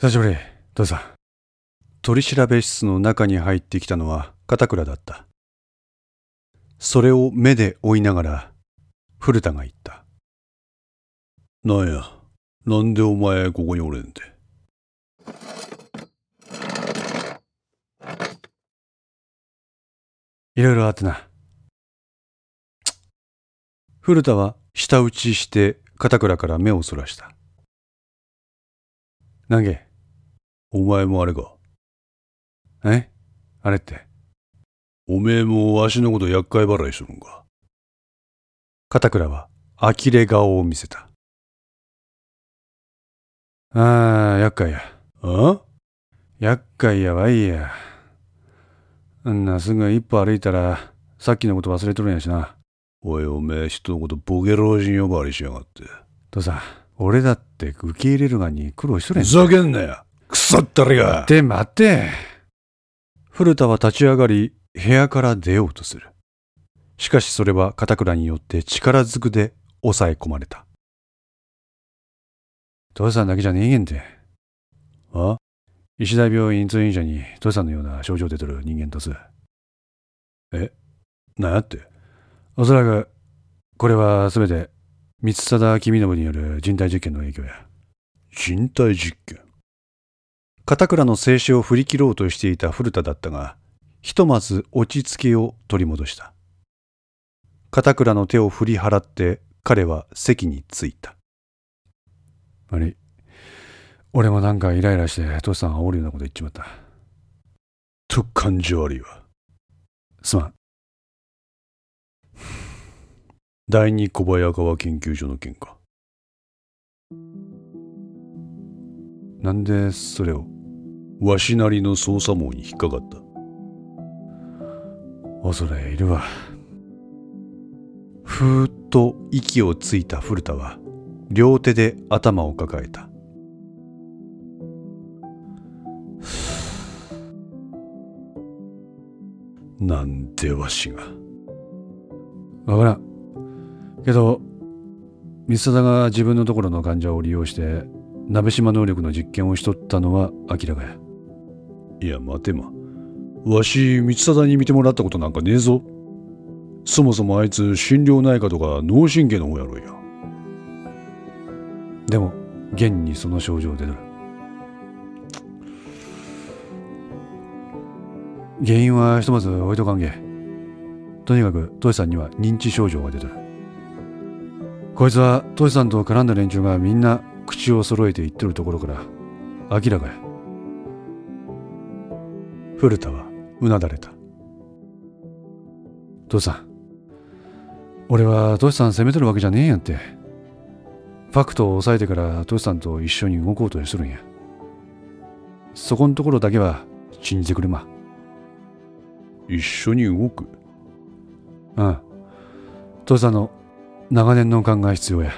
久しぶり、父さん。取調室の中に入ってきたのは片倉だった。それを目で追いながら、古田が言った。なんや、なんでお前ここにおれんて？いろいろあってな。古田は舌打ちして片倉から目をそらした。なんげ？お前もあれか？え？あれって？おめえもわしのこと厄介払いしとるんか？片倉は呆れ顔を見せた。ああ、厄介や。あ？厄介やわいや。あんなすぐ一歩歩いたら、さっきのこと忘れとるんやしな。おいおめえ人のことボケ老人呼ばわりしやがって。父さん、俺だって受け入れるがに苦労しとるんふざけんなや腐ったれが待て待て古田は立ち上がり、部屋から出ようとする。しかしそれは片倉によって力ずくで抑え込まれた。父さんだけじゃねえげんて。あ？石田病院通院者に父さんのような症状出とる人間とす。なんやって？おそらく、これはすべて、三貞君信による人体実験の影響や。人体実験？片倉の静止を振り切ろうとしていた古田だったが、ひとまず落ち着きを取り戻した。片倉の手を振り払って彼は席に着いた。悪い。俺もなんかイライラして父さん煽るようなこと言っちまった。と感情悪いわ。すまん。第二小早川研究所の件か。なんでそれを？わしなりの捜査網に引っかかった。恐れ入るわ。ふーっと息をついた古田は両手で頭を抱えた。なんでわしが。わからん。けど、三貞が自分のところの患者を利用して、鍋島能力の実験をしとったのは明らかや。いや、待てま。わし、三貞に見てもらったことなんかねえぞ。そもそもあいつ、心療内科とか脳神経の方やろいや。でも、現にその症状出る。原因はひとまず置いとかんげ。とにかく、トシさんには認知症状が出とる。こいつは、トシさんと絡んだ連中がみんな口を揃えて言ってるところから、明らかや。古田はうなだれた。トシさん、俺はトシさん責めとるわけじゃねえんやって。ファクトを抑えてからトシさんと一緒に動こうとしとるんや。そこんところだけは信じてくれま。一緒に動く？うん。トシさんの長年の勘が必要や。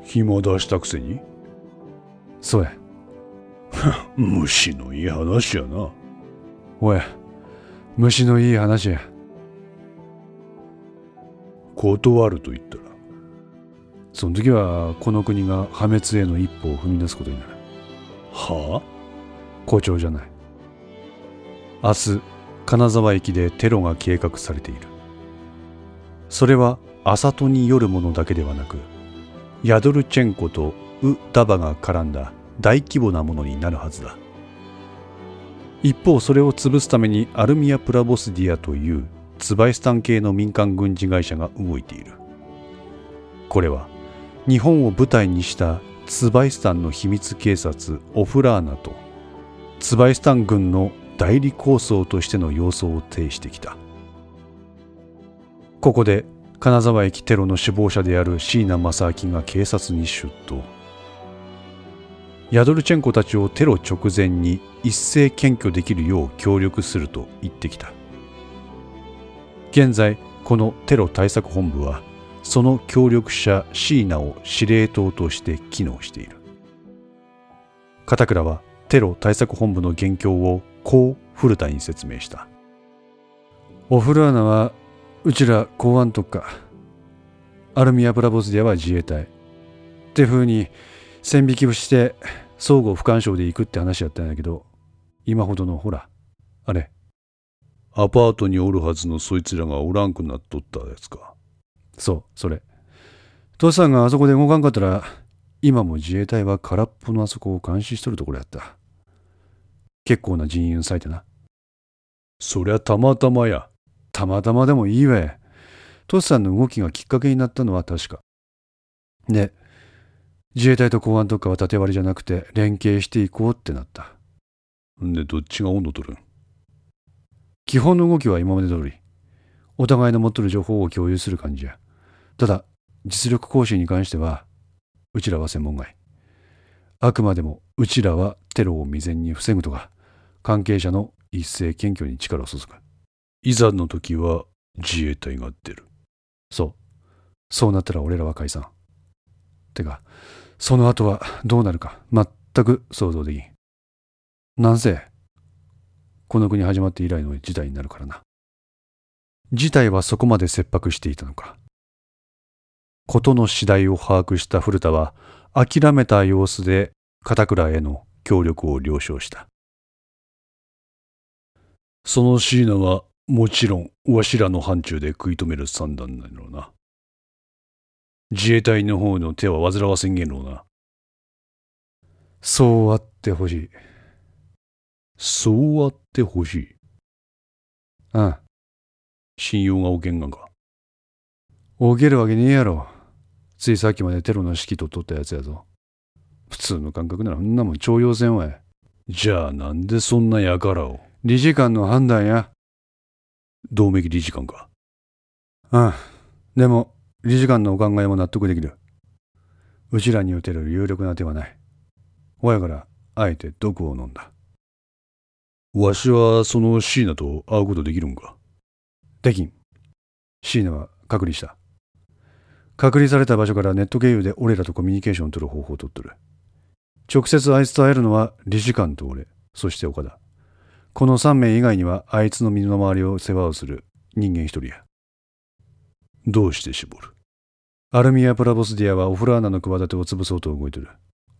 暇出したくせに？そうや。虫のいい話やな。おい、虫のいい話や。断ると言ったら。その時はこの国が破滅への一歩を踏み出すことになる。は校長じゃない。明日、金沢駅でテロが計画されている。それは、アサトによるものだけではなく、ヤドルチェンコとウ・ダバが絡んだ大規模なものになるはずだ。一方、それを潰すためにアルミア・プラボスディアというツバイスタン系の民間軍事会社が動いている。これは、日本を舞台にしたツバイスタンの秘密警察オフラーナとツバイスタン軍の代理構想としての様相を呈してきたここで金沢駅テロの首謀者である椎名正明が警察に出頭ヤドルチェンコたちをテロ直前に一斉検挙できるよう協力すると言ってきた。現在このテロ対策本部はその協力者シーナを司令塔として機能している。片倉はテロ対策本部の現況をこう古田に説明した。オフルアナはうちら公安特化アルミア・ブラボスディアは自衛隊。って風に線引きをして相互不干渉で行くって話やったんやけど今ほどのほらあれ。アパートにおるはずのそいつらがおらんくなっとったやつか。そうそれ。トシさんがあそこで動かんかったら今も自衛隊は空っぽのあそこを監視しとるところやった。結構な人員割いてな。そりゃたまたまや。たまたまでもいいわトシさんの動きがきっかけになったのは確か。で自衛隊と公安特化は縦割りじゃなくて連携していこうってなった。んでどっちが温度取るん？基本の動きは今まで通りお互いの持っとる情報を共有する感じや。ただ実力行使に関してはうちらは専門外。あくまでもうちらはテロを未然に防ぐとか関係者の一斉検挙に力を注ぐ。いざの時は自衛隊が出る。そう。そうなったら俺らは解散。てかその後はどうなるか全く想像できん。なんせこの国始まって以来の事態になるからな。事態はそこまで切迫していたのか。事の次第を把握した古田は諦めた様子で片倉への協力を了承した。その椎名はもちろんわしらの範疇で食い止める算段なのな。自衛隊の方の手は煩わせんげんろうな。そうあってほしい。そうあってほしい。うん信用がおけんがか。おけるわけねえやろ。ついさっきまでテロの指揮と取ったやつやぞ。普通の感覚ならそんなもん徴用せんわい。じゃあなんでそんな輩を？理事官の判断や。同盟理事官か。うんでも理事官のお考えも納得できる。うちらに打てる有力な手はない。親からあえて毒を飲んだ。わしはその椎名と会うことできるんか？できん。椎名は隔離した。隔離された場所からネット経由で俺らとコミュニケーションを取る方法を取っとる。直接あいつと会えるのは理事官と俺。そして岡田。この3名以外にはあいつの身の回りを世話をする人間一人や。どうして絞る？アルミア・プラボスディアはオフラーナの企てを潰そうと動いてる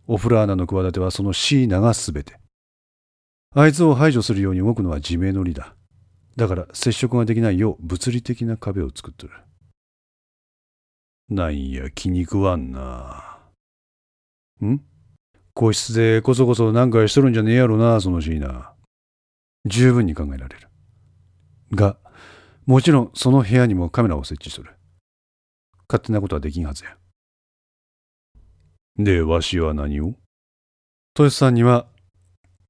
オフラーナの企てはそのシーナが全てあいつを排除するように動くのは自明の利だだから接触ができないよう物理的な壁を作っとるなんや気に食わんな。ん？個室でこそこそ何かしとるんじゃねえやろな、そのシーナ。十分に考えられる。が、もちろんその部屋にもカメラを設置しとる。勝手なことはできんはずや。で、わしは何を？トシさんには、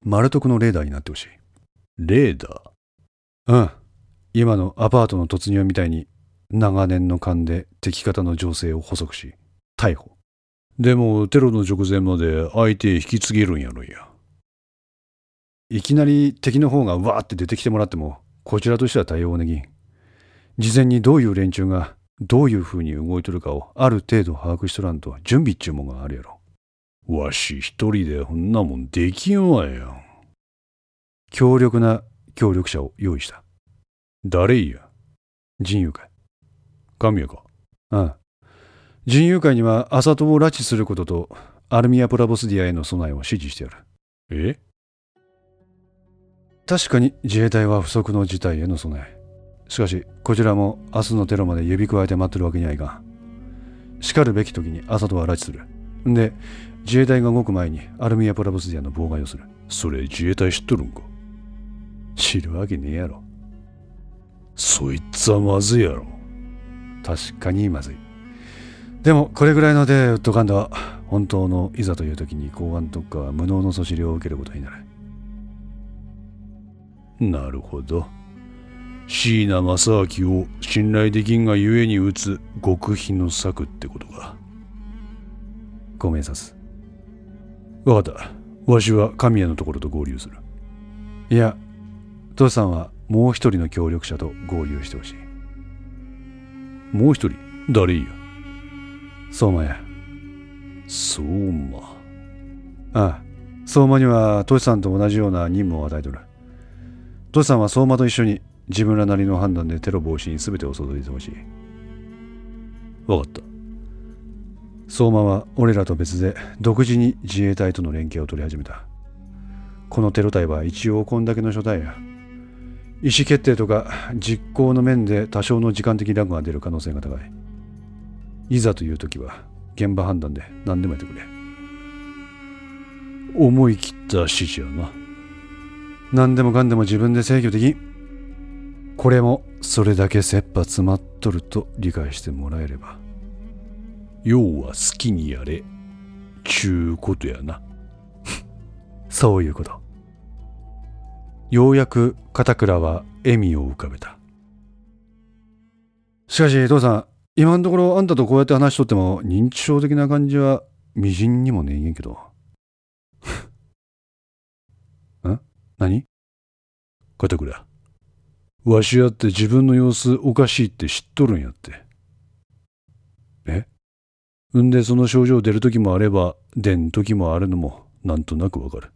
丸徳のレーダーになってほしい。レーダー？うん。今のアパートの突入みたいに長年の勘で敵方の情勢を補足し逮捕でもテロの直前まで相手引き継げるんやろやいきなり敵の方がわーって出てきてもらってもこちらとしては対応できん事前にどういう連中がどういう風に動いとるかをある程度把握しとらんと準備っちゅうもんがあるやろ。わし一人でこんなもんできんわやん強力な協力者を用意した。誰や？人友会。神谷か。ああ。人友会には浅戸を拉致することとアルミア・プラボスディアへの備えを指示してやる。え？確かに自衛隊は不測の事態への備えしかしこちらも明日のテロまで指くわえて待ってるわけにはいかん。しかるべき時に浅戸は拉致する。んで自衛隊が動く前にアルミア・プラボスディアの妨害をする。それ自衛隊知っとるんか？知るわけねえやろ。そいつはまずいやろ。確かにまずい。でもこれぐらいのでウッドカンダは本当のいざという時に公安特化は無能のそしりを受けることになる。なるほど椎名正明を信頼できんがゆえに打つ極秘の策ってことか。ごめんさすわかった。わしは神谷のところと合流する。いや父さんはもう一人の協力者と合流してほしい。もう一人？誰や相馬や。相馬。ああ相馬にはトシさんと同じような任務を与えとる。トシさんは相馬と一緒に自分らなりの判断でテロ防止に全てを注いでほしい。分かった。相馬は俺らと別で独自に自衛隊との連携を取り始めた。このテロ隊は一応こんだけの所帯や。意思決定とか実行の面で多少の時間的ラグが出る可能性が高い。いざという時は現場判断で何でもやってくれ。思い切った指示やな。何でもかんでも自分で制御できん。これもそれだけ切羽詰まっとると理解してもらえれば要は好きにやれちゅうことやな。そういうこと。ようやく片倉は笑みを浮かべた。しかし父さん今のところあんたとこうやって話しとっても認知症的な感じはみじんにもねえんやけど。ん何？片倉。わしやって自分の様子おかしいって知っとるんやって。え？んでその症状出る時もあれば出ん時もあるのもなんとなくわかる。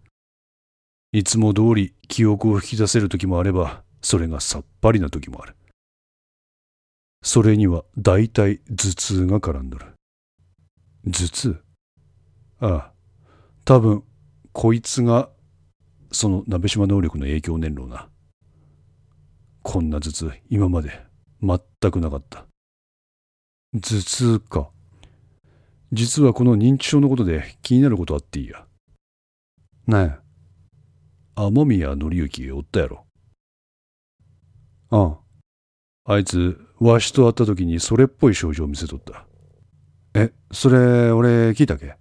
いつも通り記憶を引き出せる時もあればそれがさっぱりな時もある。それには大体頭痛が絡んどる。頭痛？ああ。多分こいつがその鍋島能力の影響年ろうな。こんな頭痛今まで全くなかった。頭痛か。実はこの認知症のことで気になることあっていいや。なんや雨宮紀之おったやろ。ああ。あいつわしと会った時にそれっぽい症状を見せとった。えそれ俺聞いたけ？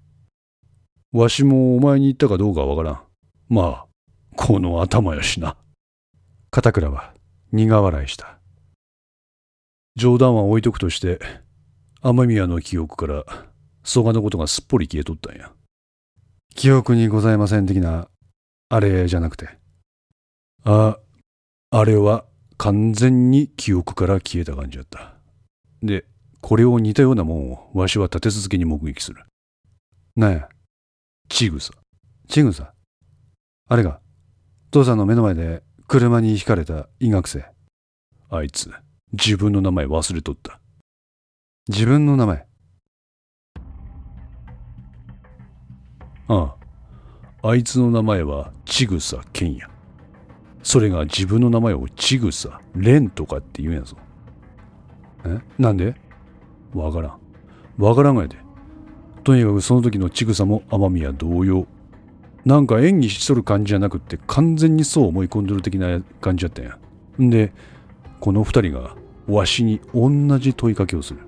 わしもお前に言ったかどうかわからん。まあこの頭やしな。片倉は苦笑いした。冗談は置いとくとして雨宮の記憶から蘇我のことがすっぽり消えとったんや。記憶にございません的なあれじゃなくて。ああれは完全に記憶から消えた感じだった。でこれを似たようなもんをわしは立て続けに目撃する。なんや？ちぐさ。ちぐさ？あれが父さんの目の前で車にひかれた医学生。あいつ。自分の名前忘れとった。自分の名前。ああ。あいつの名前はちぐさけんやそれが自分の名前をちぐされんとかって言うんやぞ。え？なんで？わからん。わからんがやで。とにかくその時のちぐさも天宮同様なんか演技しとる感じじゃなくって完全にそう思い込んでる的な感じだったんや。んでこの二人がわしに同じ問いかけをする。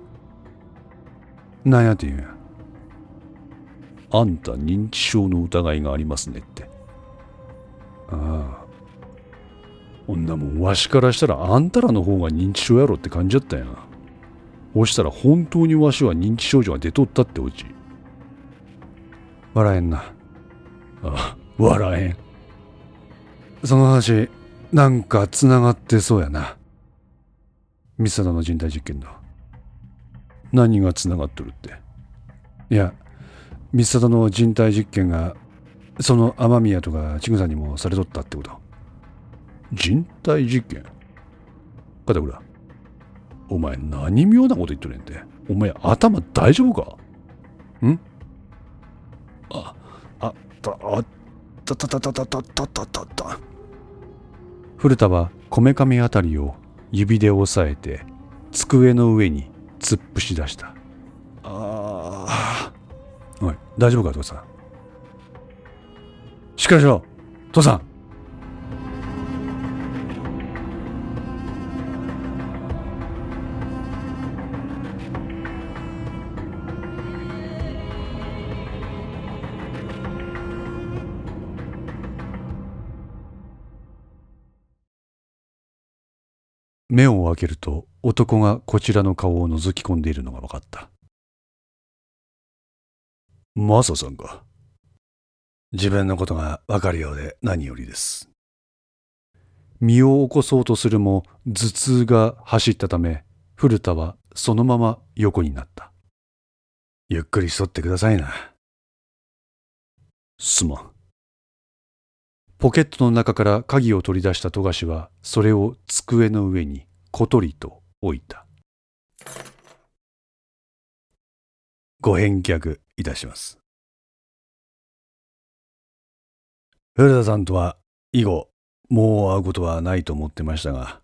なんやて言うんや。あんた認知症の疑いがありますねって。ああ。女もわしからしたらあんたらの方が認知症やろって感じだったんや。ほしたら本当にわしは認知症状が出とったってオチ笑えんな。あ 笑えん。その話なんかつながってそうやな。三貞の人体実験だ何がつながっとるって。いや三貞の人体実験がその雨宮とか千草にもされとったってこと。人体実験？片倉。お前何妙なこと言っとるんて。お前頭大丈夫か？ん？あたあたたたたたたたたたた古田はこめかみあたりを指で押さえて机の上に突っ伏し出した。ああおい大丈夫か父さん？しっかりしろ。父さん目を開けると男がこちらの顔を覗き込んでいるのが分かった。マサさんか。自分のことが分かるようで何よりです。身を起こそうとするも頭痛が走ったため古田はそのまま横になった。ゆっくりしとってくださいな。すまんポケットの中から鍵を取り出した富樫はそれを机の上にことりと置いたご返却いたします。古田さんとは以後、もう会うことはないと思ってましたが、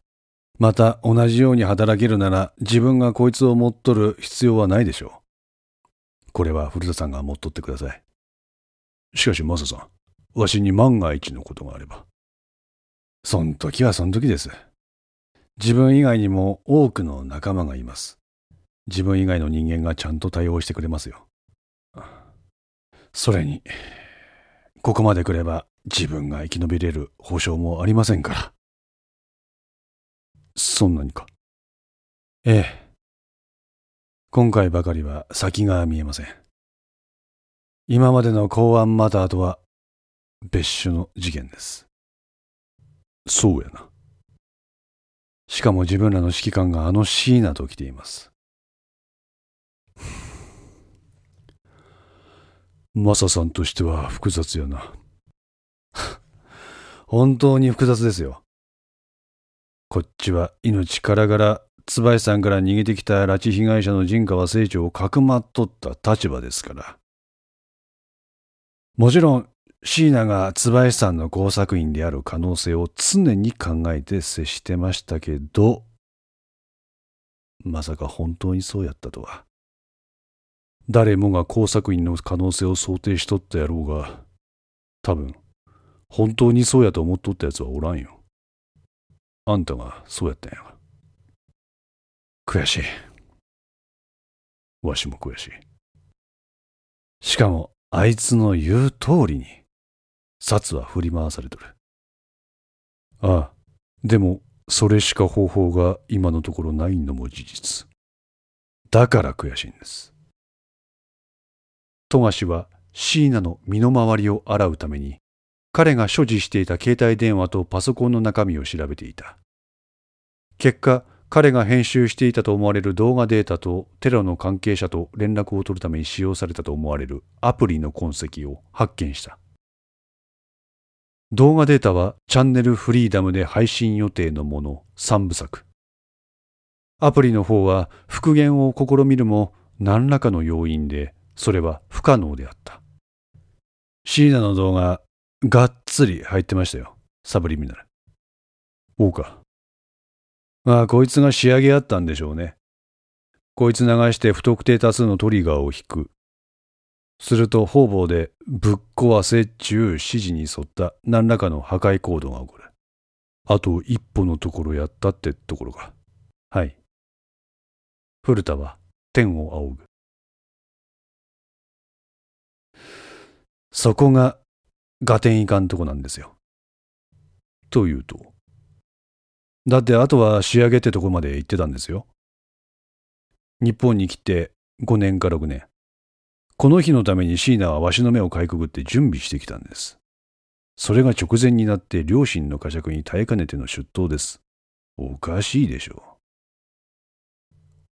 また同じように働けるなら自分がこいつを持っとる必要はないでしょう。これは古田さんが持っとってください。しかしマサさん、わしに万が一のことがあれば。そん時はそん時です。自分以外にも多くの仲間がいます。自分以外の人間がちゃんと対応してくれますよ。それに、ここまで来れば自分が生き延びれる保証もありませんから。そんなにか？ええ。今回ばかりは先が見えません。今までの公安マターとは別種の事件です。そうやな。しかも自分らの指揮官があの椎名と来ています。マサさんとしては複雑やな。本当に複雑ですよ。こっちは命からがら、椿さんから逃げてきた拉致被害者の陣川清張をかくまっとった立場ですから。もちろん、椎名が椿さんの工作員である可能性を常に考えて接してましたけど、まさか本当にそうやったとは。誰もが工作員の可能性を想定しとったやろうが、多分、本当にそうやと思っとったやつはおらんよ。あんたがそうやったんや。悔しい。わしも悔しい。しかも、あいつの言う通りに、札は振り回されとる。ああ、でも、それしか方法が今のところないのも事実。だから悔しいんです。富樫は椎名の身の回りを洗うために彼が所持していた携帯電話とパソコンの中身を調べていた。結果、彼が編集していたと思われる動画データとテロの関係者と連絡を取るために使用されたと思われるアプリの痕跡を発見した。動画データはチャンネルフリーダムで配信予定のもの3部作。アプリの方は復元を試みるも何らかの要因でそれは不可能であった。シーナの動画がっつり入ってましたよ。サブリミナル。おうか。まあ、こいつが仕上げあったんでしょうね。こいつ流して不特定多数のトリガーを引く。すると方々でぶっ壊せっちゅう指示に沿った何らかの破壊行動が起こる。あと一歩のところやったってところか。はい。古田は天を仰ぐ。そこが合点いかんとこなんですよ。というと。だってあとは仕上げってとこまで行ってたんですよ。日本に来て5年か6年。この日のために椎名はわしの目をかいくぐって準備してきたんです。それが直前になって両親の呵責に耐えかねての出頭です。おかしいでしょ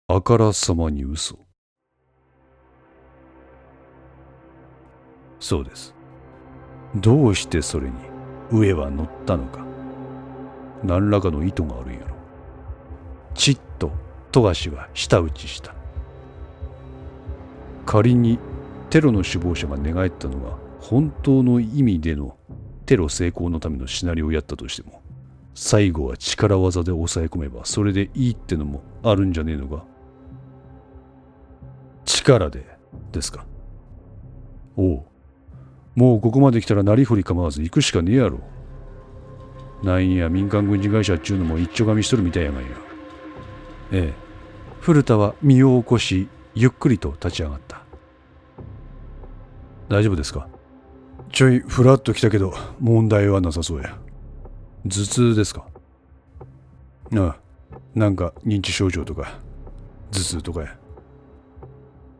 う。あからさまに嘘。そうです。どうしてそれに上は乗ったのか何らかの意図があるんやろちっと富樫は舌打ちした仮にテロの首謀者が寝返ったのが本当の意味でのテロ成功のためのシナリオをやったとしても最後は力技で抑え込めばそれでいいってのもあるんじゃねえのか？力でですか？おうもうここまで来たらなりふり構わず行くしかねえやろ。なんや民間軍事会社っちゅうのも一丁紙しとるみたいやがんや。ええ。古田は身を起こし、ゆっくりと立ち上がった。大丈夫ですか？ちょいふらっと来たけど、問題はなさそうや。頭痛ですか？ああ、なんか認知症状とか、頭痛とかや。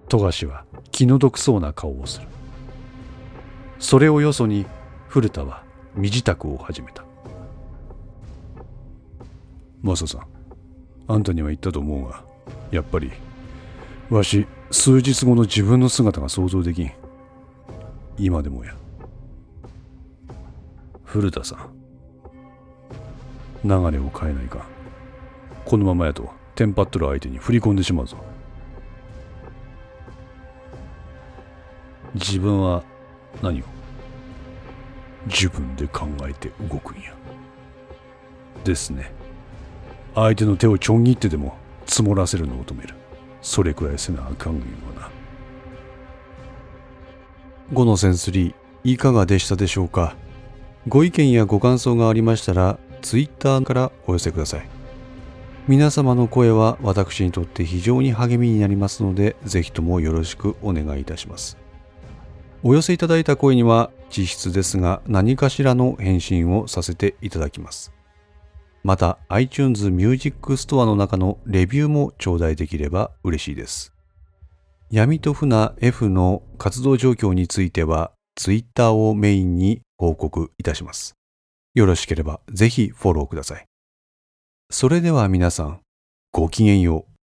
富樫は気の毒そうな顔をする。それをよそに古田は身支度を始めたマサさんあんたには言ったと思うがやっぱりわし数日後の自分の姿が想像できん今でもや古田さん流れを変えないかこのままやとテンパっとる相手に振り込んでしまうぞ自分は何を？自分で考えて動くんや。ですね。相手の手をちょん切ってでも積もらせるのを止める。それくらいせなあかんよな。5のセンスリーいかがでしたでしょうか？ご意見やご感想がありましたら Twitter からお寄せください。皆様の声は私にとって非常に励みになりますので、ぜひともよろしくお願いいたします。お寄せいただいた声には実質ですが何かしらの返信をさせていただきます。また iTunes Music Store の中のレビューも頂戴できれば嬉しいです。闇と船 F の活動状況については Twitter をメインに報告いたします。よろしければぜひフォローください。それでは皆さん、ごきげんよう。